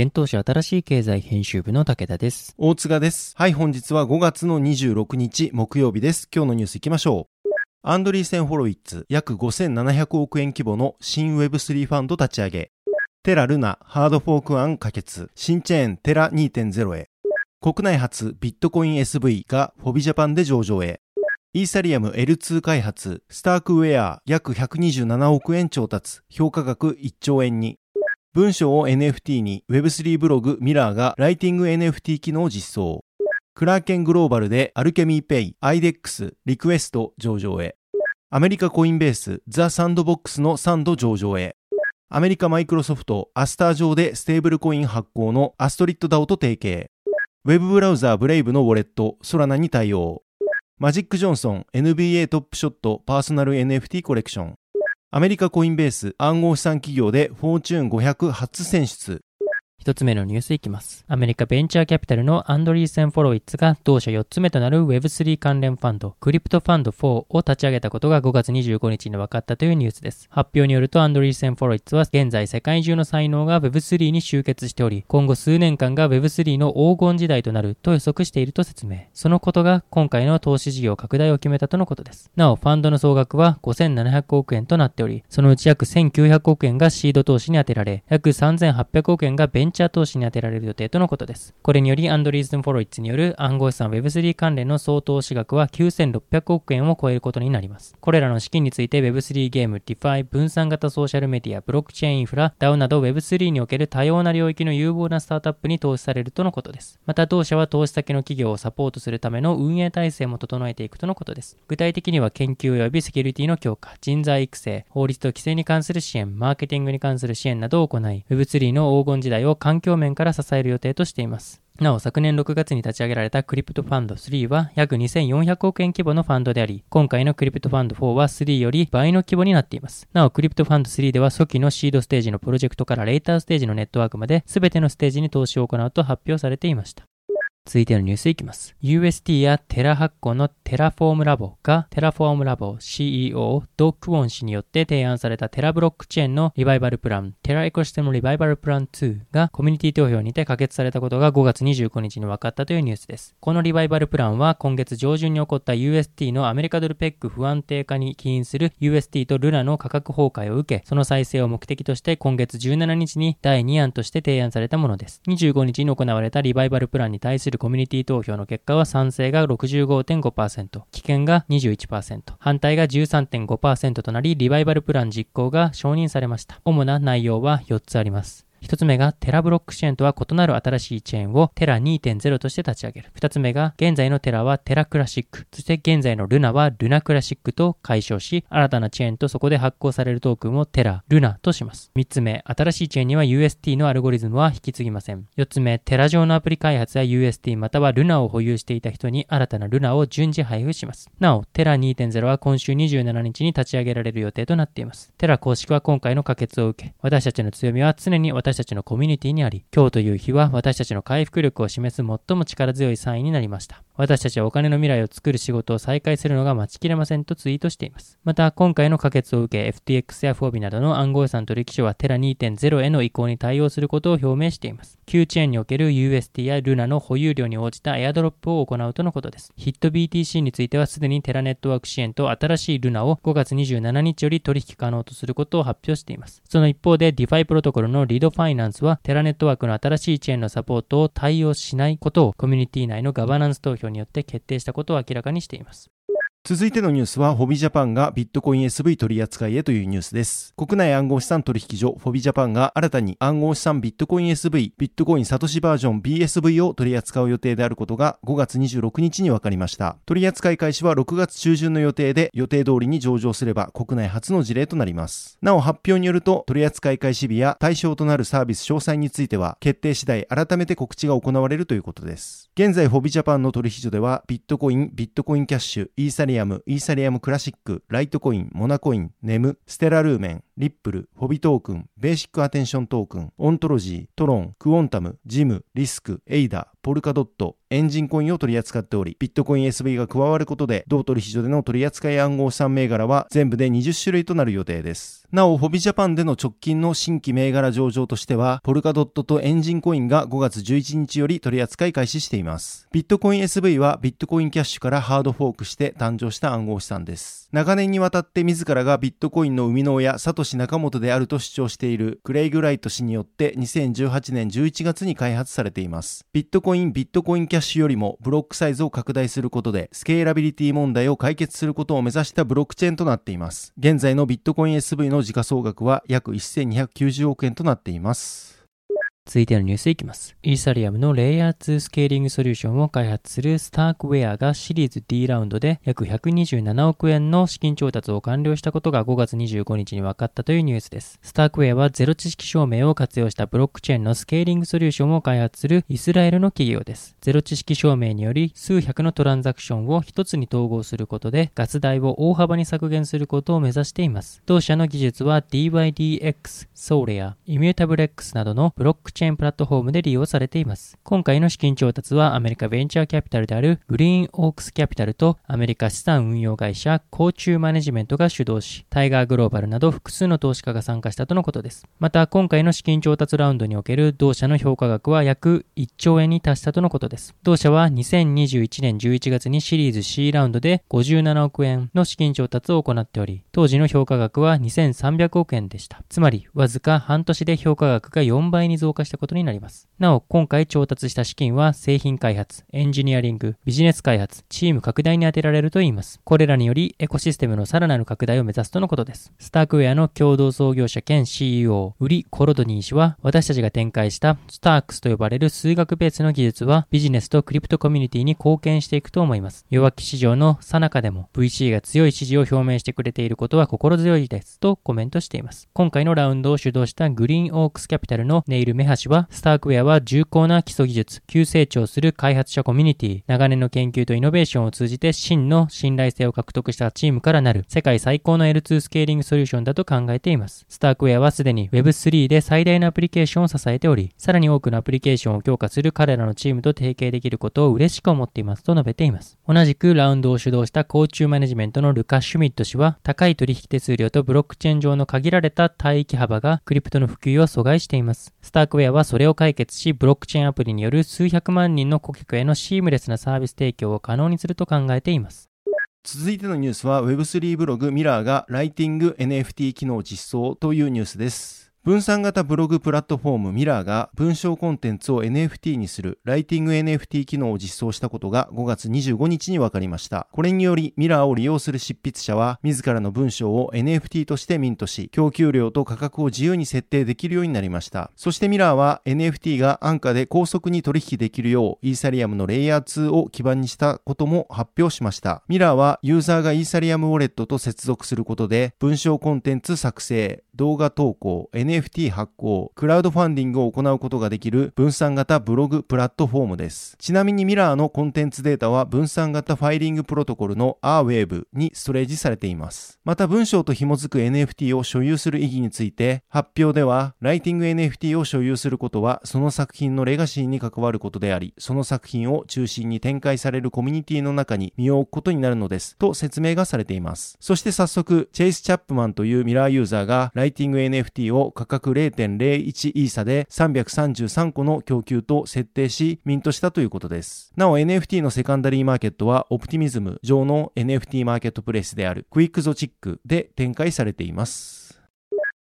現当社新しい経済編集部の武田です。大塚です。はい、本日は5月の26日木曜日です。今日のニュース行きましょう。アンドリーセン・ホロイッツ約5700億円規模の新 Web3 ファンド立ち上げ。テラ・ルナハードフォーク案可決。新チェーンテラ2.0へ。国内初ビットコイン SV がフォビジャパンで上場へ。イーサリアム L2 開発、スタークウェア約127億円調達、評価額1兆円に。文章を NFT に Web3 ブログミラーがライティング NFT 機能を実装。クラーケングローバルでアルケミーペイ、IDEX、リクエスト上場へ。アメリカコインベース、ザ・サンドボックスのサンド上場へ。アメリカマイクロソフト、アスター上でステーブルコイン発行のアストリット DAO と提携。ウェブブラウザーブレイブのウォレット、ソラナに対応。マジック・ジョンソン NBA トップショットパーソナル NFT コレクション。アメリカコインベース暗号資産企業でフォーチューン500初選出。一つ目のニュースいきます。アメリカベンチャーキャピタルのアンドリーセン・ホロウィッツが同社4つ目となる Web3 関連ファンド、クリプトファンド4を立ち上げたことが5月25日に分かったというニュースです。発表によるとアンドリーセン・ホロウィッツは現在世界中の才能が Web3 に集結しており、今後数年間が Web3 の黄金時代となると予測していると説明。そのことが今回の投資事業拡大を決めたとのことです。なお、ファンドの総額は5700億円となっており、そのうち約1900億円がシード投資に充てられ、約3800億円がベンチャー投資に充てられる予定とのことです。これにより、アンドリーセン・ホロウィッツによる暗号資産 Web3 関連の総投資額は9600億円を超えることになります。これらの資金について Web3 ゲーム、DeFi、分散型ソーシャルメディア、ブロックチェーンインフラ、DAO など Web3 における多様な領域の有望なスタートアップに投資されるとのことです。また同社は投資先の企業をサポートするための運営体制も整えていくとのことです。具体的には研究及びセキュリティの強化、人材育成、法律と規制に関する支援、マーケティングに関する支援などを行い、Web3 の黄金時代を環境面から支える予定としています。なお、昨年6月に立ち上げられたクリプトファンド3は約2400億円規模のファンドであり、今回のクリプトファンド4は3より倍の規模になっています。なお、クリプトファンド3では初期のシードステージのプロジェクトからレーターステージのネットワークまで全てのステージに投資を行うと発表されていました。続いてのニュースいきます。UST やテラ発行のテラフォームラボがテラフォームラボ CEO ドクウォン氏によって提案されたテラブロックチェーンのリバイバルプランテラエコシステムリバイバルプラン2がコミュニティ投票にて可決されたことが5月25日に分かったというニュースです。このリバイバルプランは今月上旬に起こった UST のアメリカドルペッグ不安定化に起因する UST とルナの価格崩壊を受け、その再生を目的として今月17日に第2案として提案されたものです。25日に行われたリバイバルプランに対するコミュニティ投票の結果は賛成が65.5%、棄権が21%、反対が13.5%となり、リバイバルプラン実行が承認されました。主な内容は4つあります。一つ目がテラブロックチェーンとは異なる新しいチェーンをテラ2.0として立ち上げる。二つ目が現在のテラはテラクラシック、そして現在のルナはルナクラシックと解消し、新たなチェーンとそこで発行されるトークンをテラ、ルナとします。三つ目、新しいチェーンには UST のアルゴリズムは引き継ぎません。四つ目、テラ上のアプリ開発や UST またはルナを保有していた人に新たなルナを順次配布します。なお、テラ2.0は今週27日に立ち上げられる予定となっています。テラ公式は今回の可決を受け、私たちの強みは常に私私たちのコミュニティにあり、今日という日は私たちの回復力を示す最も力強いサインになりました。私たちはお金の未来を作る仕事を再開するのが待ちきれませんとツイートしています。また、今回の可決を受け、FTX や FOB などの暗号資産取引所はテラ2.0への移行に対応することを表明しています。Q チェーンにおける UST や Luna の保有量に応じたエアドロップを行うとのことです。ヒット BTC についてはすでにテラネットワーク支援と新しい Luna を5月27日より取引可能とすることを発表しています。その一方で DeFi プロトコルのリドフファイナンスはテラネットワークの新しいチェーンのサポートを対応しないことをコミュニティ内のガバナンス投票によって決定したことを明らかにしています。続いてのニュースは、フォビジャパンがビットコイン SV 取扱いへというニュースです。国内暗号資産取引所、フォビジャパンが新たに暗号資産ビットコイン SV、ビットコインサトシバージョン BSV を取り扱う予定であることが5月26日に分かりました。取り扱い開始は6月中旬の予定で、予定通りに上場すれば国内初の事例となります。なお発表によると、取り扱い開始日や対象となるサービス詳細については、決定次第改めて告知が行われるということです。現在、フォビジャパンの取引所では、ビットコイン、ビットコインキャッシュ、イーサリアム、イーサリアムクラシック、ライトコイン、モナコイン、ネム、ステラルーメン、リップル、フォビトークン、ベーシックアテンショントークン、オントロジー、トロン、クオンタム、ジム、リスク、エイダ、ポルカドット、エンジンコインを取り扱っており、ビットコイン SV が加わることで、同取引所での取り扱い暗号資産銘柄は全部で20種類となる予定です。なお、ホビジャパンでの直近の新規銘柄上場としては、ポルカドットとエンジンコインが5月11日より取り扱い開始しています。ビットコイン SV はビットコインキャッシュからハードフォークして誕生した暗号資産です。長年にわたって自らがビットコインの生みの親、サトシ仲本であると主張しているクレイグライト氏によって2018年11月に開発されています。ビットコイン、ビットコインキャッシュよりもブロックサイズを拡大することでスケーラビリティ問題を解決することを目指したブロックチェーンとなっています。現在のビットコイン SV の時価総額は約1290億円となっています。続いてのニュースいきます。イーサリアムのレイヤー2スケーリングソリューションを開発するスタークウェアがシリーズ D ラウンドで約127億円の資金調達を完了したことが5月25日に分かったというニュースです。スタークウェアはゼロ知識証明を活用したブロックチェーンのスケーリングソリューションを開発するイスラエルの企業です。ゼロ知識証明により数百のトランザクションを一つに統合することでガス代を大幅に削減することを目指しています。同社の技術は DYDX、ソーレア、イミュータブルエックスなどのブロックチェーンプラットフォームで利用されています。今回の資金調達はアメリカベンチャーキャピタルであるグリーンオークスキャピタルとアメリカ資産運用会社コーチューマネジメントが主導し、タイガーグローバルなど複数の投資家が参加したとのことです。また、今回の資金調達ラウンドにおける同社の評価額は約1兆円に達したとのことです。同社は2021年11月にシリーズ C ラウンドで57億円の資金調達を行っており、当時の評価額は2300億円でした。つまり、わずか半年で評価額が4倍に増加ししたことになります。なお、今回調達した資金は製品開発、エンジニアリング、ビジネス開発、チーム拡大に充てられるといいます。これらによりエコシステムのさらなる拡大を目指すとのことです。スタークウェアの共同創業者兼 CEO、ウリ・コロドニー氏は、私たちが展開したスタークスと呼ばれる数学ベースの技術はビジネスとクリプトコミュニティに貢献していくと思います。弱気市場の最中でも VC が強い支持を表明してくれていることは心強いですとコメントしています。今回のラウンドを主導したグリーンオークスキャピタルのネイル・メハは、スタークウェアは重厚な基礎技術、急成長する開発者コミュニティ、長年の研究とイノベーションを通じて真の信頼性を獲得したチームからなる世界最高の L2 スケーリングソリューションだと考えています。スタークウェアはすでに Web3 で最大のアプリケーションを支えており、さらに多くのアプリケーションを強化する彼らのチームと提携できることを嬉しく思っていますと述べています。同じくラウンドを主導したコーチューマネジメントのルカ・シュミット氏は、高い取引手数料とブロックチェーン上の限られた帯域幅がクリプトの普及を阻害しています。スタークウェアはそれを解決し、ブロックチェーンアプリによる数百万人の顧客へのシームレスなサービス提供を可能にすると考えています。続いてのニュースは Web3 ブログミラーがライティング NFT 機能実装というニュースです。分散型ブログプラットフォームミラーが文章コンテンツを NFT にするライティング NFT 機能を実装したことが5月25日に分かりました。これによりミラーを利用する執筆者は自らの文章を NFT としてミントし、供給量と価格を自由に設定できるようになりました。そしてミラーは NFT が安価で高速に取引できるようイーサリアムのレイヤー2を基盤にしたことも発表しました。ミラーはユーザーがイーサリアムウォレットと接続することで文章コンテンツ作成、動画投稿、NFT NFT 発行、クラウドファンディングを行うことができる分散型ブログプラットフォームです。ちなみにミラーのコンテンツデータは分散型ファイリングプロトコルの Rwave にストレージされています。また文章と紐づく NFT を所有する意義について、発表では、ライティング NFT を所有することは、その作品のレガシーに関わることであり、その作品を中心に展開されるコミュニティの中に身を置くことになるのです、と説明がされています。そして早速、チェイス・チャップマンというミラーユーザーが、ライティング NFT を価格0.01イーサで333個の供給と設定し、ミントしたということです。なお NFT のセカンダリーマーケットは、オプティミズム上の NFT マーケットプレイスであるクイックゾティックで展開されています。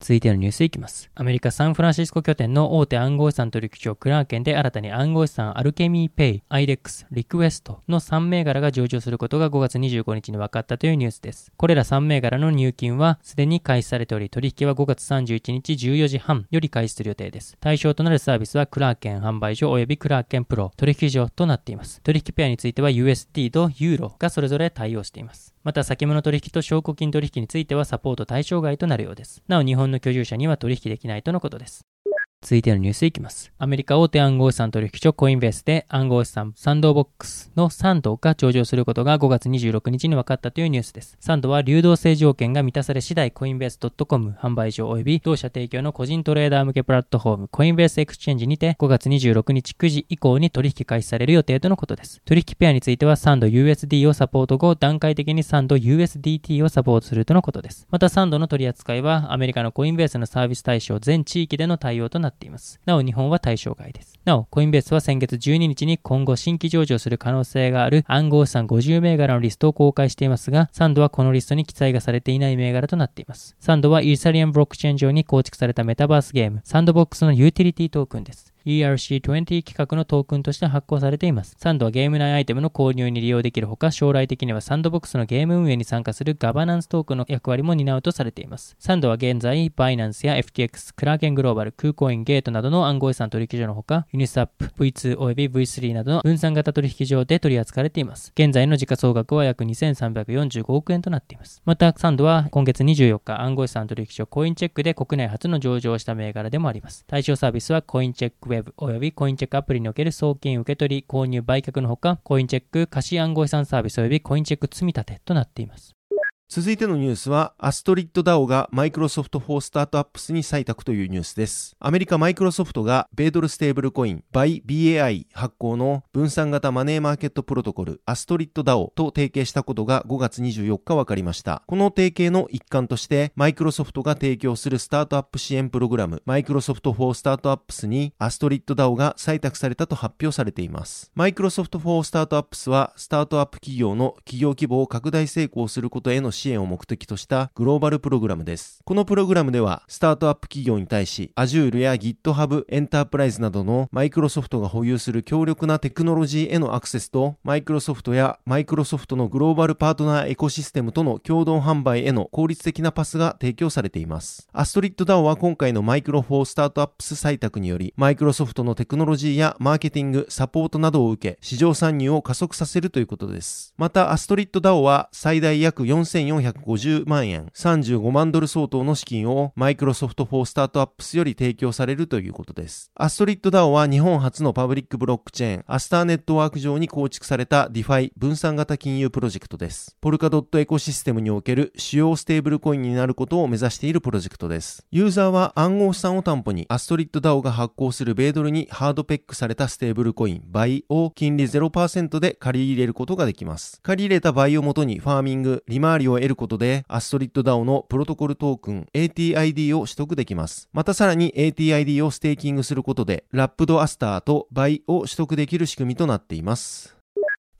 続いてのニュースいきます。アメリカ・サンフランシスコ拠点の大手暗号資産取引所クラーケンで新たに暗号資産アルケミーペイ、アイデックス、リクエストの3銘柄が上場することが5月25日に分かったというニュースです。これら3銘柄の入金はすでに開始されており、取引は5月31日14時半より開始する予定です。対象となるサービスはクラーケン販売所及びクラーケンプロ取引所となっています。取引ペアについては USD とユーロがそれぞれ対応しています。また先物取引と証拠金取引についてはサポート対象外となるようです。なお日本の居住者には取引できないとのことです。続いてのニュースいきます。アメリカ大手暗号資産取引所コインベースで暗号資産サンドボックスのサンドが上場することが5月26日に分かったというニュースです。サンドは流動性条件が満たされ次第コインベース .com 販売所及び同社提供の個人トレーダー向けプラットフォームコインベースエクスチェンジにて5月26日9時以降に取引開始される予定とのことです。取引ペアについてはサンド USD をサポート後段階的にサンド USDT をサポートするとのことです。またサンドの取り扱いはアメリカのコインベースのサービス対象全地域での対応となっています。なお日本は対象外です。なお、コインベースは先月12日に今後新規上場する可能性がある暗号資産50銘柄のリストを公開していますが、サンドはこのリストに記載がされていない銘柄となっています。サンドはイーサリアムブロックチェーン上に構築されたメタバースゲーム、サンドボックスのユーティリティトークンです。ERC20 規格のトークンとして発行されています。サンドはゲーム内アイテムの購入に利用できるほか、将来的にはサンドボックスのゲーム運営に参加するガバナンストークンの役割も担うとされています。サンドは現在、バイナンスや FTX、クラーケングローバル、クーコイン、ゲートなどの暗号資産取引所のほか、ユニスワップ、V2 及び V3 などの分散型取引所で取り扱われています。現在の時価総額は約2345億円となっています。また、サンドは今月24日、暗号資産取引所コインチェックで国内初の上場した銘柄でもあります。対象サービスはコインチェックウェブ及びコインチェックアプリにおける送金受取、購入、売却のほか、コインチェック貸し暗号資産サービスおよびコインチェック積み立てとなっています。続いてのニュースは、アストリッド DAO が Microsoft for Startups に採択というニュースです。アメリカマイクロソフトが米ドルステーブルコイン BAI 発行の分散型マネーマーケットプロトコルアストリッド DAO と提携したことが5月24日分かりました。この提携の一環として、マイクロソフトが提供するスタートアップ支援プログラム Microsoft for Startups にアストリッド DAO が採択されたと発表されています。 Microsoft for Startups は、スタートアップ企業の企業規模を拡大成功することへの支援を目的としたグローバルプログラムです。このプログラムでは、スタートアップ企業に対し、Azure や GitHub エンタープライズなどのマイクロソフトが保有する強力なテクノロジーへのアクセスと、マイクロソフトやマイクロソフトのグローバルパートナーエコシステムとの共同販売への効率的なパスが提供されています。アストリッド DAO は今回のマイクロ for Startups 採択により、マイクロソフトのテクノロジーやマーケティング、サポートなどを受け、市場参入を加速させるということです。また、アストリッド DAO は最大約4 4 450万円、35万ドル相当の資金を Microsoft for Startups より提供されるということです。アストリッド DAO は日本初のパブリックブロックチェーン、アスターネットワーク上に構築された DeFi 分散型金融プロジェクトです。ポルカドットエコシステムにおける主要ステーブルコインになることを目指しているプロジェクトです。ユーザーは暗号資産を担保にアストリッド DAO が発行する米ドルにハードペッグされたステーブルコイン、 BAI を金利0%で借り入れることができます。借り入れた BAI をもとにファーミング、利回りを得ることでアストリッド DAO のプロトコルトークン ATID を取得できます。またさらに ATID をステーキングすることで、ラップドアスターと BAI を取得できる仕組みとなっています。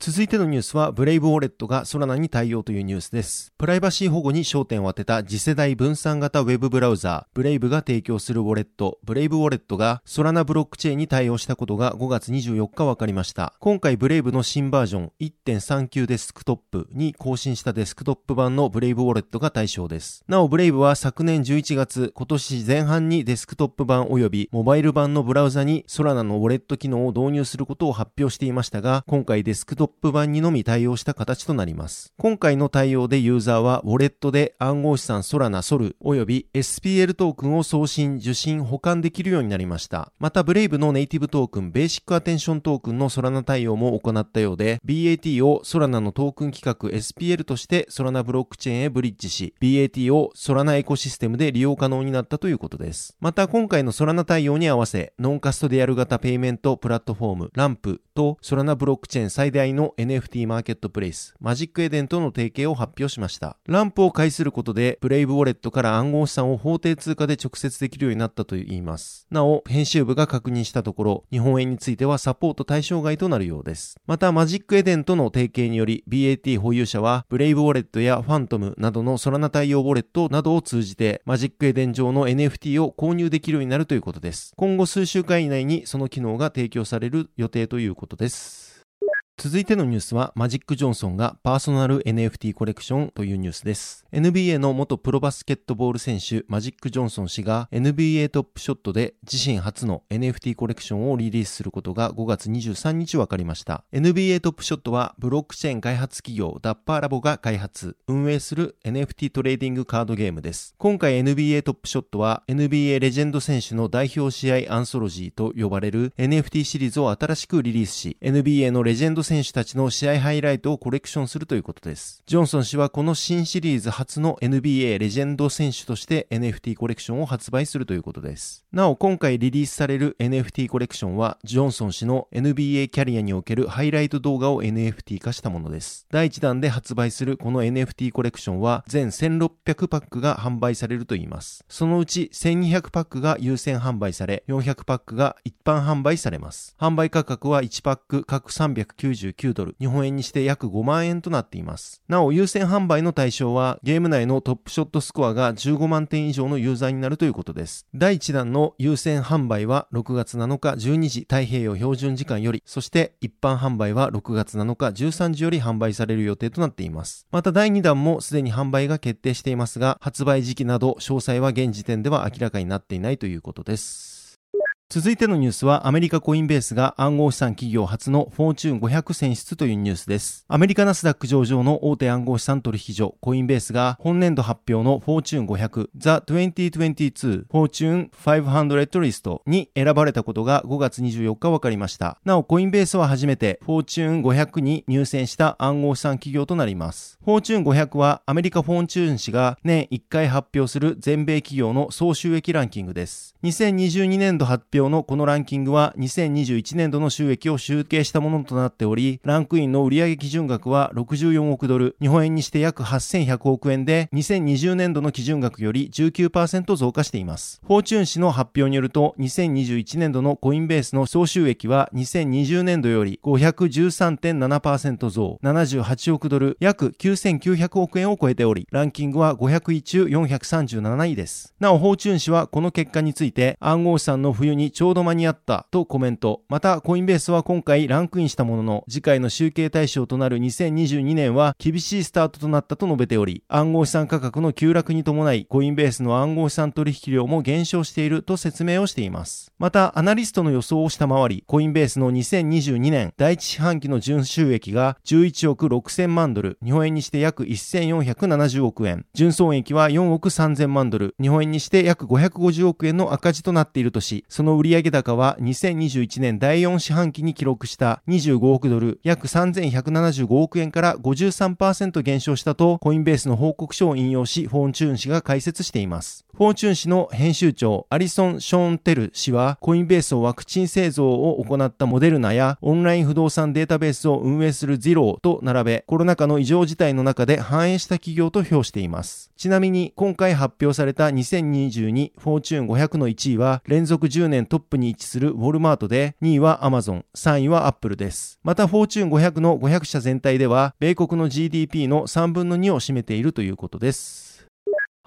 続いてのニュースは、ブレイブウォレットがソラナに対応というニュースです。プライバシー保護に焦点を当てた次世代分散型ウェブブラウザー、ブレイブが提供するウォレット、ブレイブウォレットがソラナブロックチェーンに対応したことが5月24日分かりました。今回ブレイブの新バージョン1.39デスクトップに更新したデスクトップ版のブレイブウォレットが対象です。なお、ブレイブは昨年11月、今年前半にデスクトップ版及びモバイル版のブラウザにソラナのウォレット機能を導入することを発表していましたが、今回デスクトッププ版にのみ対応した形となります。今回の対応でユーザーは、ウォレットで暗号資産ソラナソル及び SPL トークンを送信、受信、保管できるようになりました。また、ブレイブのネイティブトークン、ベーシックアテンショントークンのソラナ対応も行ったようで、BAT をソラナのトークン規格 SPL としてソラナブロックチェーンへブリッジし、BAT をソラナエコシステムで利用可能になったということです。また、今回のソラナ対応に合わせ、ノンカストディアル型ペイメントプラットフォーム、ランプとソラナブロックチェーン最大の NFT マーケットプレイス、マジックエデンとの提携を発表しました。ランプを介することで、ブレイブウォレットから暗号資産を法定通貨で直接できるようになったといいます。なお、編集部が確認したところ、日本円についてはサポート対象外となるようです。また、マジックエデンとの提携により、BAT 保有者は、ブレイブウォレットやファントムなどのソラナ対応ウォレットなどを通じて、マジックエデン上の NFT を購入できるようになるということです。今後数週間以内にその機能が提供される予定ということです。続いてのニュースは、マジック・ジョンソンがパーソナル NFT コレクションというニュースです。NBA の元プロバスケットボール選手、マジック・ジョンソン氏が NBA トップショットで自身初の NFT コレクションをリリースすることが5月23日分かりました。NBA トップショットはブロックチェーン開発企業ダッパーラボが開発、運営する NFT トレーディングカードゲームです。今回 NBA トップショットは NBA レジェンド選手の代表試合アンソロジーと呼ばれる NFT シリーズを新しくリリースし、NBA のレジェンド選手選手たちの試合ハイライトをコレクションするということです。ジョンソン氏はこの新シリーズ初の NBA レジェンド選手として NFT コレクションを発売するということです。なお、今回リリースされる NFT コレクションは、ジョンソン氏の NBA キャリアにおけるハイライト動画を NFT 化したものです。第1弾で発売するこの NFT コレクションは、全1600パックが販売されるといいます。そのうち1200パックが優先販売され、400パックが一般販売されます。販売価格は1パック各390 99ドル、日本円にして約5万円となっています。なお、優先販売の対象は、ゲーム内のトップショットスコアが15万点以上のユーザーになるということです。第1弾の優先販売は6月7日12時太平洋標準時間より、そして一般販売は6月7日13時より販売される予定となっています。また第2弾もすでに販売が決定していますが、発売時期など詳細は現時点では明らかになっていないということです。続いてのニュースはアメリカコインベースが暗号資産企業初のフォーチューン500選出というニュースです。アメリカナスダック上場の大手暗号資産取引所コインベースが本年度発表のフォーチューン500 The 2022 Fortune 500リストに選ばれたことが5月24日分かりました。なおコインベースは初めてフォーチューン500に入選した暗号資産企業となります。フォーチューン500はアメリカフォーチューン誌が年1回発表する全米企業の総収益ランキングです。2022年度発表表のこのランキングは2021年度の収益を集計したものとなっており、ランクインの売上基準額は64億ドル、日本円にして約8100億円で、2020年度の基準額より19%増加しています。フォーチュン氏の発表によると、2021年度のコインベースの総収益は2020年度より513.7%増、78億ドル、約9900億円を超えており、ランキングは500位中437位です。なお、フォーチュン氏はこの結果について、暗号資産の冬にちょうど間に合ったとコメント。また、コインベースは今回ランクインしたものの、次回の集計対象となる2022年は厳しいスタートとなったと述べており、暗号資産価格の急落に伴い、コインベースの暗号資産取引量も減少していると説明をしています。また、アナリストの予想を下回り、コインベースの2022年第一四半期の純収益が11億6000万ドル、日本円にして約1470億円、純損益は4億3000万ドル、日本円にして約550億円の赤字となっているとし、その売上高は2021年第4四半期に記録した25億ドル、約3175億円から53%減少したと、コインベースの報告書を引用し、フォーチューン誌が解説しています。フォーチュン誌の編集長、アリソン・ショーンテル氏は、コインベースをワクチン製造を行ったモデルナや、オンライン不動産データベースを運営する Zillow と並べ、コロナ禍の異常事態の中で繁栄した企業と評しています。ちなみに、今回発表された2022フォーチューン500の1位は、連続10年トップに位置するウォルマートで、2位はアマゾン、3位はアップルです。また、フォーチュン500の500社全体では、米国の GDP の3分の2を占めているということです。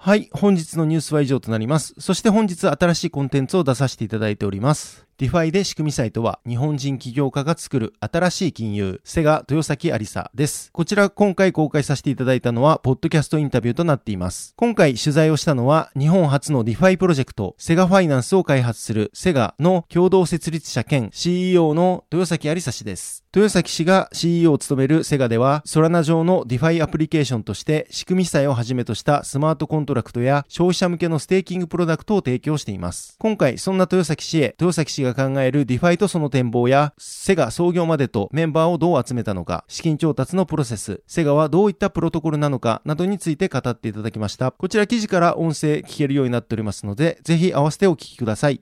はい、本日のニュースは以上となります。そして本日新しいコンテンツを出させていただいております。 DeFi で仕組債とは日本人起業家が作る新しい金融、 Cega 豊崎ありさです。こちら今回公開させていただいたのは、ポッドキャストインタビューとなっています。今回取材をしたのは、日本初の DeFi プロジェクト、 Cega Finance を開発する Cega の共同設立者兼 CEO の豊崎ありさ氏です。豊崎氏が CEO を務める Cega では、ソラナ上の DeFi アプリケーションとして仕組債をはじめとしたスマートコントラクトや消費者向けのステーキングプロダクトを提供しています。今回、そんな豊崎氏へ、豊崎氏が考える DeFi とその展望や、 Cega 創業までとメンバーをどう集めたのか、資金調達のプロセス、 Cega はどういったプロトコルなのかなどについて語っていただきました。こちら記事から音声聞けるようになっておりますので、ぜひ合わせてお聞きください。